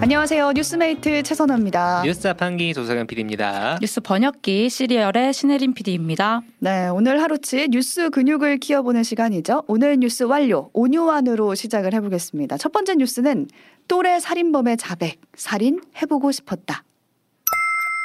안녕하세요. 뉴스메이트 최선아입니다. 뉴스 판기 조석현 PD입니다. 뉴스 번역기 시리얼의 신혜림 PD입니다. 네, 오늘 하루치 뉴스 근육을 키워보는 시간이죠. 오늘 뉴스 완료 오뉴완으로 시작을 해보겠습니다. 첫 번째 뉴스는 또래 살인범의 자백, 살인 해보고 싶었다.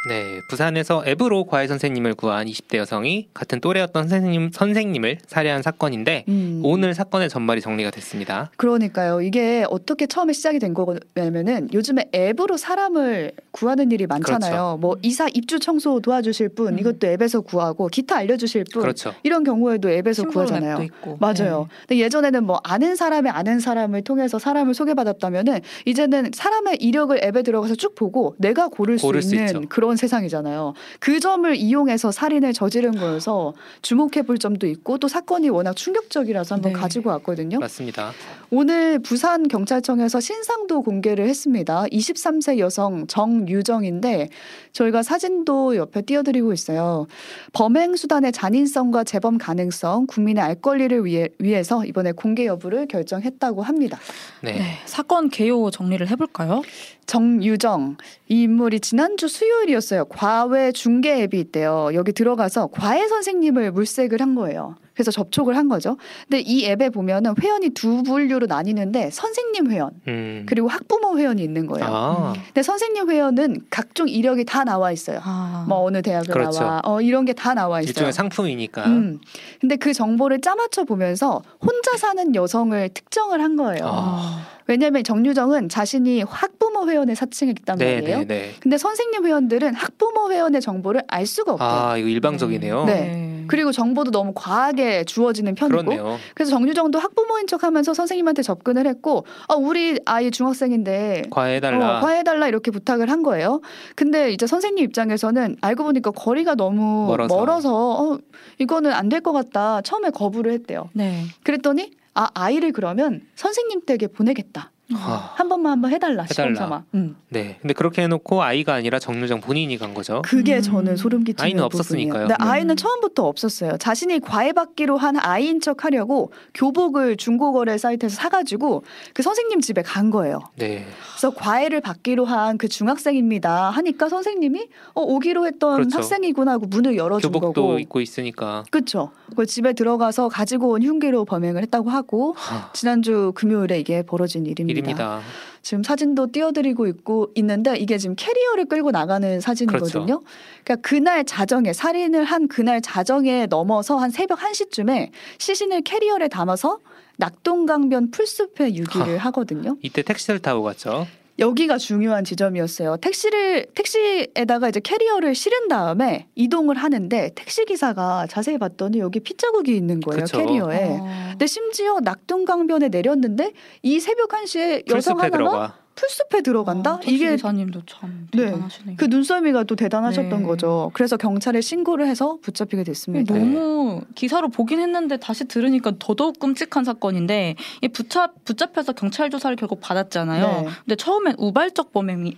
네, 부산에서 앱으로 과외 선생님을 구한 20대 여성이 같은 또래였던 선생님 선생님을 살해한 사건인데 음. 오늘 사건의 전말이 정리가 됐습니다. 그러니까요. 이게 어떻게 처음에 시작이 된 거냐면은 요즘에 앱으로 사람을 구하는 일이 많잖아요. 그렇죠. 뭐 이사 입주 청소 도와주실 분 음. 이것도 앱에서 구하고 기타 알려주실 분 그렇죠. 이런 경우에도 앱에서 구하잖아요. 앱도 있고. 맞아요. 근데 예전에는 뭐 아는 사람이 아는 사람을 통해서 사람을 소개받았다면은 이제는 사람의 이력을 앱에 들어가서 쭉 보고 내가 고를 수 고를 수 있는 있죠. 그런 세상이잖아요. 그 점을 이용해서 살인을 저지른 거여서 주목해 볼 점도 있고 또 사건이 워낙 충격적이라서 한번 네. 가지고 왔거든요. 맞습니다. 오늘 부산 경찰청에서 신상도 공개를 했습니다. 23세 여성 정유정인데 저희가 사진도 옆에 띄워드리고 있어요. 범행 수단의 잔인성과 재범 가능성, 국민의 알 권리를 위해, 위해서 이번에 공개 여부를 결정했다고 합니다. 네. 네, 사건 개요 정리를 해볼까요? 정유정 이 인물이 지난주 수요일이었 어요. 과외 중개 앱이 있대요. 여기 들어가서 과외 선생님을 물색을 한 거예요. 그래서 접촉을 한 거죠. 근데 이 앱에 보면은 회원이 두 분류로 나뉘는데 선생님 회원 음. 그리고 학부모 회원이 있는 거예요. 아, 근데 선생님 회원은 각종 이력이 다 나와 있어요. 아, 뭐 어느 대학을 그렇죠. 나와, 어 이런 게 다 나와 있어요. 일종의 상품이니까. 음. 근데 그 정보를 짜맞춰 보면서 혼자 사는 여성을 특정을 한 거예요. 아. 왜냐하면 정유정은 자신이 학부모 회원에 사칭했단 네, 말이에요. 네, 네. 근데 선생님 회원들은 학부모 회원의 정보를 알 수가 없대요. 아, 이거 일방적이네요. 네. 그리고 정보도 너무 과하게 주어지는 편이고 그렇네요. 그래서 정유정도 학부모인 척하면서 선생님한테 접근을 했고 아, 우리 아이 중학생인데 과해달라. 어, 과해달라 이렇게 부탁을 한 거예요. 근데 이제 선생님 입장에서는 알고 보니까 거리가 너무 멀어서. 멀어서, 어, 이거는 안 될 것 같다. 처음에 거부를 했대요. 네. 그랬더니 아 아이를 그러면 선생님 댁에 보내겠다. 아, 한 번만 한번 해달라. 해달라. 시험삼아. 음. 네. 근데 그렇게 해놓고 아이가 아니라 정유정 본인이 간 거죠. 그게 음. 저는 소름 끼치는 아이는 부분이에요. 없었으니까요. 근데 네. 아이는 처음부터 없었어요. 자신이 과외받기로 한 아이인 척 하려고 교복을 중고거래 사이트에서 사가지고 그 선생님 집에 간 거예요. 네. 그래서 과외를 받기로 한 그 중학생입니다. 하니까 선생님이 어, 오기로 했던 그렇죠. 학생이구나 하고 문을 열어준 교복도 거고. 입고 있으니까. 그렇죠. 그 집에 들어가서 가지고 온 흉기로 범행을 했다고 하고 아, 지난주 금요일에 이게 벌어진 일입니다. 일입니다. 지금 사진도 띄워드리고 있고 있는데 이게 지금 캐리어를 끌고 나가는 사진이거든요. 그렇죠. 그러니까 그날 자정에 살인을 한 그날 자정에 넘어서 한 새벽 1시쯤에 시신을 캐리어에 담아서 낙동강변 풀숲에 유기를 하 거든요. 이때 택시를 타고 갔죠. 여기가 중요한 지점이었어요. 택시를 택시에다가 이제 캐리어를 실은 다음에 이동을 하는데 택시 기사가 자세히 봤더니 여기 핏자국이 있는 거예요 그쵸. 캐리어에. 어. 근데 심지어 낙동강변에 내렸는데 이 새벽 1 시에 여성 풀숲에 하나가. 풀숲에 들어간다? 아, 이게 기사님도 참 네. 대단하시네요. 그 눈썰미가 또 대단하셨던 네. 거죠. 그래서 경찰에 신고를 해서 붙잡히게 됐습니다. 너무 기사로 보긴 했는데 다시 들으니까 더더욱 끔찍한 사건인데 이 붙잡 붙잡혀서 경찰 조사를 결국 받았잖아요. 네. 근데 처음엔 우발적 범행이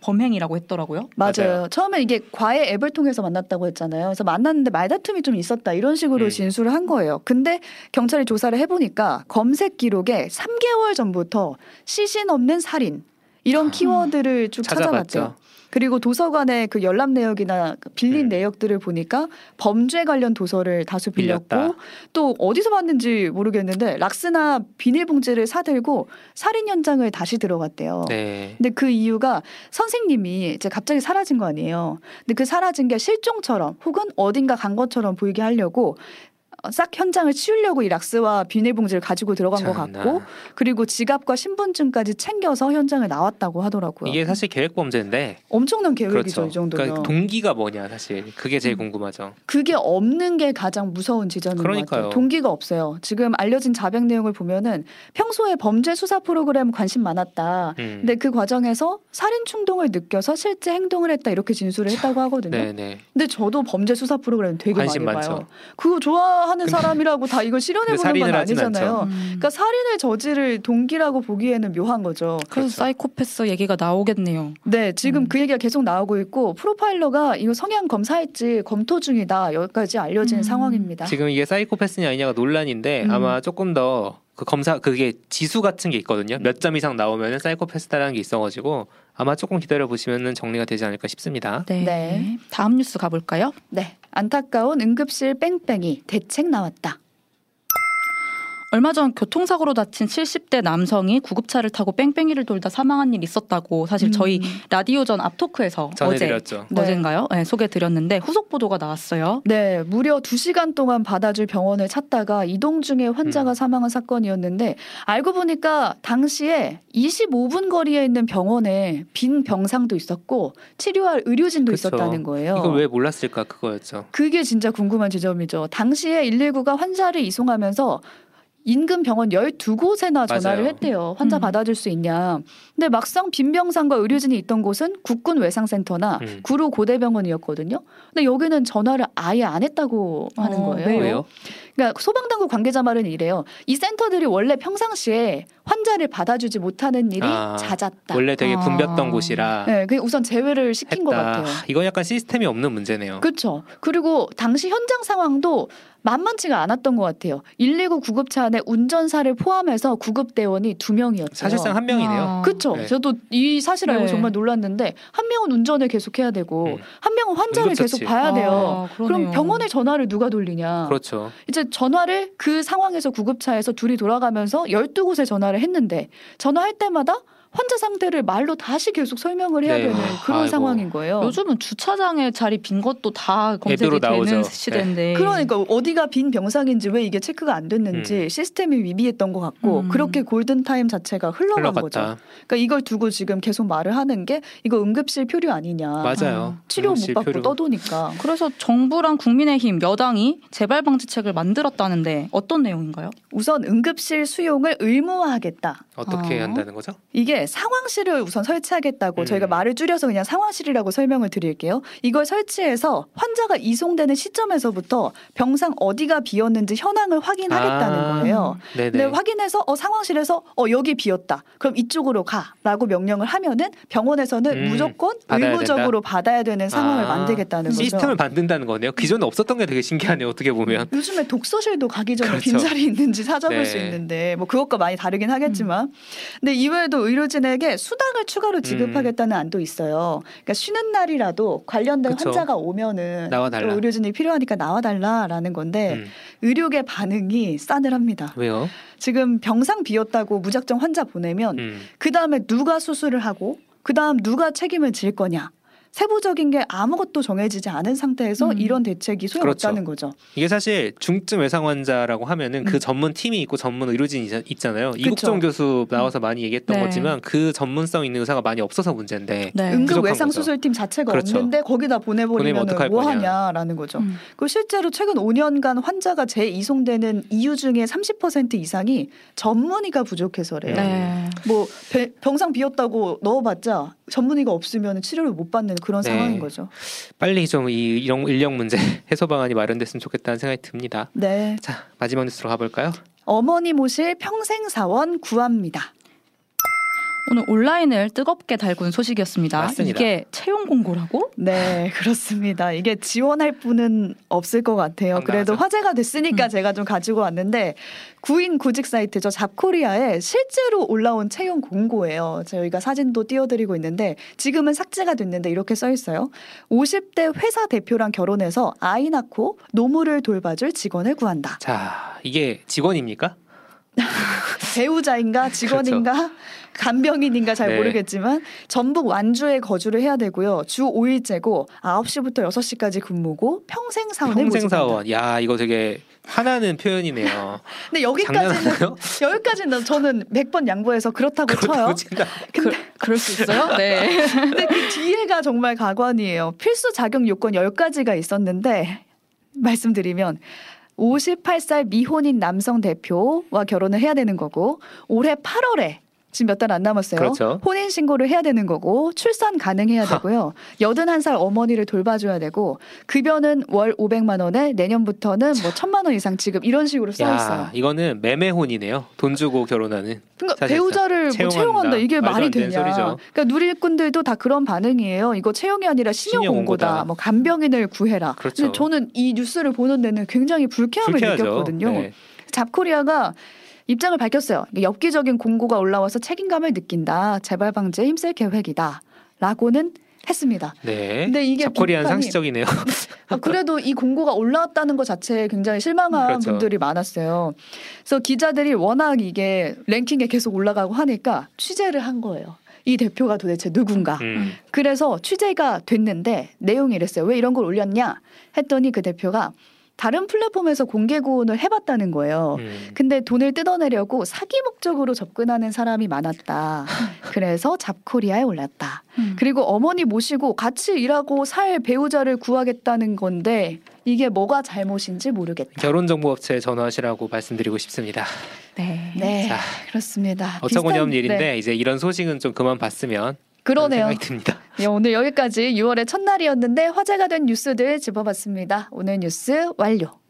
범행이라고 했더라고요. 맞아요. 맞아요. 처음에 이게 과외 앱을 통해서 만났다고 했잖아요. 그래서 만났는데 말다툼이 좀 있었다 이런 식으로 음. 진술을 한 거예요. 근데 경찰이 조사를 해보니까 검색 기록에 3개월 전부터 시신 없는 살인 이런 아. 키워드를 쭉 찾아봤대요. 찾아봤죠. 그리고 도서관의 그 열람 내역이나 그 빌린 음. 내역들을 보니까 범죄 관련 도서를 다수 빌렸고 빌렸다. 또 어디서 봤는지 모르겠는데 락스나 비닐봉지를 사들고 살인 현장을 다시 들어갔대요. 네. 근데 그 이유가 선생님이 이제 갑자기 사라진 거 아니에요. 근데 그 사라진 게 실종처럼 혹은 어딘가 간 것처럼 보이게 하려고 어, 싹 현장을 치우려고 이 락스와 비닐봉지를 가지고 들어간 것 참나. 같고 그리고 지갑과 신분증까지 챙겨서 현장을 나왔다고 하더라고요. 이게 사실 계획 범죄인데 엄청난 계획이죠 그렇죠. 이 정도면. 그러니까 동기가 뭐냐 사실 그게 제일 음. 궁금하죠. 그게 없는 게 가장 무서운 지점인 것 그러니까요. 같아요. 동기가 없어요. 지금 알려진 자백 내용을 보면은 평소에 범죄 수사 프로그램 관심 많았다. 음. 근데 그 과정에서 살인 충동을 느껴서 실제 행동을 했다 이렇게 진술을 했다고 하거든요. 네네. 근데 저도 범죄 수사 프로그램 되게 관심 많이. 봐요. 그거 좋아 하는 사람이라고 다 이걸 실현해 보는 건 아니잖아요. 음. 그러니까 살인을 저지를 동기라고 보기에는 묘한 거죠. 그래서 그렇죠. 사이코패스 얘기가 나오겠네요. 네, 지금 음. 그 얘기가 계속 나오고 있고 프로파일러가 이거 성향 검사했지 검토 중이다 여기까지 알려진 음. 상황입니다. 지금 이게 사이코패스냐 아니냐가 논란인데 음. 아마 조금 더 그 검사 그게 지수 같은 게 있거든요. 몇 점 이상 나오면은 사이코패스다라는 게 있어가지고 아마 조금 기다려 보시면은 정리가 되지 않을까 싶습니다. 네. 네. 다음 뉴스 가볼까요? 네. 안타까운 응급실 뺑뺑이 대책 나왔다. 얼마 전 교통사고로 다친 70대 남성이 구급차를 타고 뺑뺑이를 돌다 사망한 일이 있었다고 사실 저희 음. 라디오 전 앞토크에서 어제 전해드렸죠. 네. 어젠가요? 네, 소개드렸는데 후속 보도가 나왔어요. 네, 무려 2시간 동안 받아줄 병원을 찾다가 이동 중에 환자가 음. 사망한 사건이었는데 알고 보니까 당시에 25분 거리에 있는 병원에 빈 병상도 있었고 치료할 의료진도 그쵸. 있었다는 거예요. 이걸 왜 몰랐을까 그거였죠. 그게 진짜 궁금한 지점이죠. 당시에 119가 환자를 이송하면서 인근 병원 12곳에나 전화를 맞아요. 했대요. 환자 음. 받아줄 수 있냐. 근데 막상 빈 병상과 의료진이 있던 곳은 국군 외상센터나 음. 구로 고대병원이었거든요. 근데 여기는 전화를 아예 안 했다고 하는 어, 거예요. 왜요? 그러니까 소방당국 관계자 말은 이래요. 이 센터들이 원래 평상시에 환자를 받아주지 못하는 일이 아, 잦았다. 원래 되게 아. 붐볐던 곳이라 네, 그 우선 제외를 시킨 것 했다. 같아요. 하, 이건 약간 시스템이 없는 문제네요. 그렇죠. 그리고 당시 현장 상황도 만만치가 않았던 것 같아요. 119 구급차 안에 운전사를 포함해서 구급대원이 두 명이었죠. 사실상 한 명이네요. 아. 그렇죠. 네. 저도 이 사실 알고 네. 정말 놀랐는데 한 명은 운전을 계속 해야 되고 음. 한 명은 환자를 응급처치. 계속 봐야 돼요. 아, 그럼. 병원에 전화를 누가 돌리냐? 그렇죠. 이제 전화를 그 상황에서 구급차에서 둘이 돌아가면서 12곳에 전화를 했는데 전화할 때마다 환자 상태를 말로 다시 계속 설명을 해야 네. 되는 그런 아이고. 상황인 거예요. 요즘은 주차장에 자리 빈 것도 다 검색이 되는. 시대인데. 그러니까 어디가 빈 병상인지 왜 이게 체크가 안 됐는지 음. 시스템이 미비했던 것 같고 음. 그렇게 골든 타임 자체가 흘러간 거죠. 흘러갔다. 그러니까 이걸 두고 지금 계속 말을 하는 게 이거 응급실 표류 아니냐. 맞아요. 치료 못 받고 표류. 떠도니까. 그래서 정부랑 국민의힘 여당이 재발 방지책을 만들었다는데 어떤 내용인가요? 우선 응급실 수용을 의무화하겠다. 어떻게 어. 한다는 거죠? 이게 상황실을 우선 설치하겠다고 음. 저희가 말을 줄여서 그냥 상황실이라고 설명을 드릴게요. 이걸 설치해서 환자가 이송되는 시점에서부터 병상 어디가 비었는지 현황을 확인하겠다는 아. 거예요. 네네. 근데 확인해서 어 상황실에서 어 여기 비었다. 그럼 이쪽으로 가라고 명령을 하면은 병원에서는 음, 무조건 받아야 의무적으로 받아야 되는 상황을 아, 만들겠다는 거죠. 시스템을 만든다는 거네요. 기존에 없었던 게 되게 신기하네요. 어떻게 보면. 요즘에 독서실도 가기 전에 그렇죠. 빈자리 있는지 찾아볼 네. 수 있는데 뭐 그것과 많이 다르긴 하겠지만 근데 이외에도 의료진 에게 수당을 추가로 지급하겠다는 안도 있어요. 그러니까 쉬는 날이라도 관련된 음. 그쵸. 환자가 오면은 나와달라. 또 의료진이 필요하니까 나와달라라는 건데 음. 의료계 반응이 싸늘합니다. 왜요? 지금 병상 비었다고 무작정 환자 보내면 음. 그 다음에 누가 수술을 하고 그 다음 누가 책임을 질 거냐. 세부적인 게 아무것도 정해지지 않은 상태에서 음. 이런 대책이 소용없다는 거죠. 이게 사실 중증 외상 환자라고 하면은 그 음. 전문 팀이 있고 전문 의료진이 있- 있잖아요. 그쵸. 이국정 교수 나와서 많이 얘기했던 네. 거지만 그 전문성 있는 의사가 많이 없어서 문제인데 네. 응급 외상. 수술팀 자체가 그렇죠. 없는데 거기다 보내버리면 뭐. 하냐라는 거죠. 음. 그 실제로 최근 5년간 환자가 재이송되는 이유 중에 30% 이상이 전문의가 부족해서래요. 네. 뭐 배- 병상 비었다고 넣어봤자 전문의가 없으면 치료를 못 받는 그런 네. 상황인 거죠. 빨리 좀이 인력 문제 해소 방안이 마련됐으면 좋겠다는 생각이 듭니다. 네, 자 마지막 뉴스로 가볼까요? 어머니 모실 평생 사원 구합니다. 오늘 온라인을 뜨겁게 달군 소식이었습니다. 맞습니다. 이게 채용 공고라고? 네, 그렇습니다. 이게 지원할 분은 없을 것 같아요. 황당하죠. 그래도 화제가 됐으니까 음. 제가 좀 가지고 왔는데 구인 구직 사이트죠. 잡코리아에 실제로 올라온 채용 공고예요. 저희가 사진도 띄워드리고 있는데 지금은 삭제가 됐는데 이렇게 써 있어요. 50대 회사 대표랑 결혼해서 아이 낳고 노무를 돌봐줄 직원을 구한다. 자 이게 직원입니까? 배우자인가 직원인가 간병인인가 잘 네. 모르겠지만 전북 완주에 거주를 해야 되고요. 주 5일제고 9시부터 6시까지 근무고 평생 사원을 평생. 사원. 야 이거 되게 하나는 표현이네요. 근데 여기까지는 장난하나요? 여기까지는 저는 100번 양보해서 그렇다고 쳐요. 그렇다고 친다. 그, 그럴 수 있어요? 네. 근데 그 뒤에가 정말 가관이에요. 필수 자격 요건 10가지가 있었는데 말씀드리면 58살 미혼인 남성 대표와 결혼을 해야 되는 거고 올해 8월에 지금 몇 달 안 남았어요. 그렇죠. 혼인 신고를 해야 되는 거고 출산 가능해야 되고요. 81살 어머니를 돌봐줘야 되고 급여는 월 500만 원에 내년부터는 뭐 1000만 원 이상 지급 이런 식으로 써 있어요. 야 이거는 매매혼이네요. 돈 주고 결혼하는. 그러니까 배우자를 뭐 채용한다. 이게 말이 되냐? 소리죠. 그러니까 누리꾼들도 다 그런 반응이에요. 이거 채용이 아니라 신용 신용 공고다. 뭐 간병인을 구해라. 그렇죠. 저는 이 뉴스를 보는 데는 굉장히 불쾌함을 불쾌하죠. 느꼈거든요. 네. 잡코리아가 입장을 밝혔어요. 엽기적인 공고가 올라와서 책임감을 느낀다. 재발 방지에 힘쓸 계획이다. 라고는 했습니다. 네. 근데 이게 비판이- 상식적이네요. 아, 그래도 이 공고가 올라왔다는 것 자체에 굉장히 실망한 그렇죠. 분들이 많았어요. 그래서 기자들이 워낙 이게 랭킹에 계속 올라가고 하니까 취재를 한 거예요. 이 대표가 도대체 누군가. 음. 그래서 취재가 됐는데 내용이 이랬어요. 왜 이런 걸 올렸냐? 했더니 그 대표가 다른 플랫폼에서 공개 구원을 해봤다는 거예요. 음. 근데 돈을 뜯어내려고 사기 목적으로 접근하는 사람이 많았다. 그래서 잡코리아에 올랐다. 음. 그리고 어머니 모시고 같이 일하고 살 배우자를 구하겠다는 건데 이게 뭐가 잘못인지 모르겠다. 결혼정보업체에 전화하시라고 말씀드리고 싶습니다. 네. 네, 자, 그렇습니다. 어처구니없는 비슷한- 일인데 네, 이제 이런 소식은 좀 그만 봤으면 그러네요. 생각이 듭니다. 네, 오늘 여기까지 6월의 첫날이었는데 화제가 된 뉴스들 짚어봤습니다. 오늘 뉴스 완료.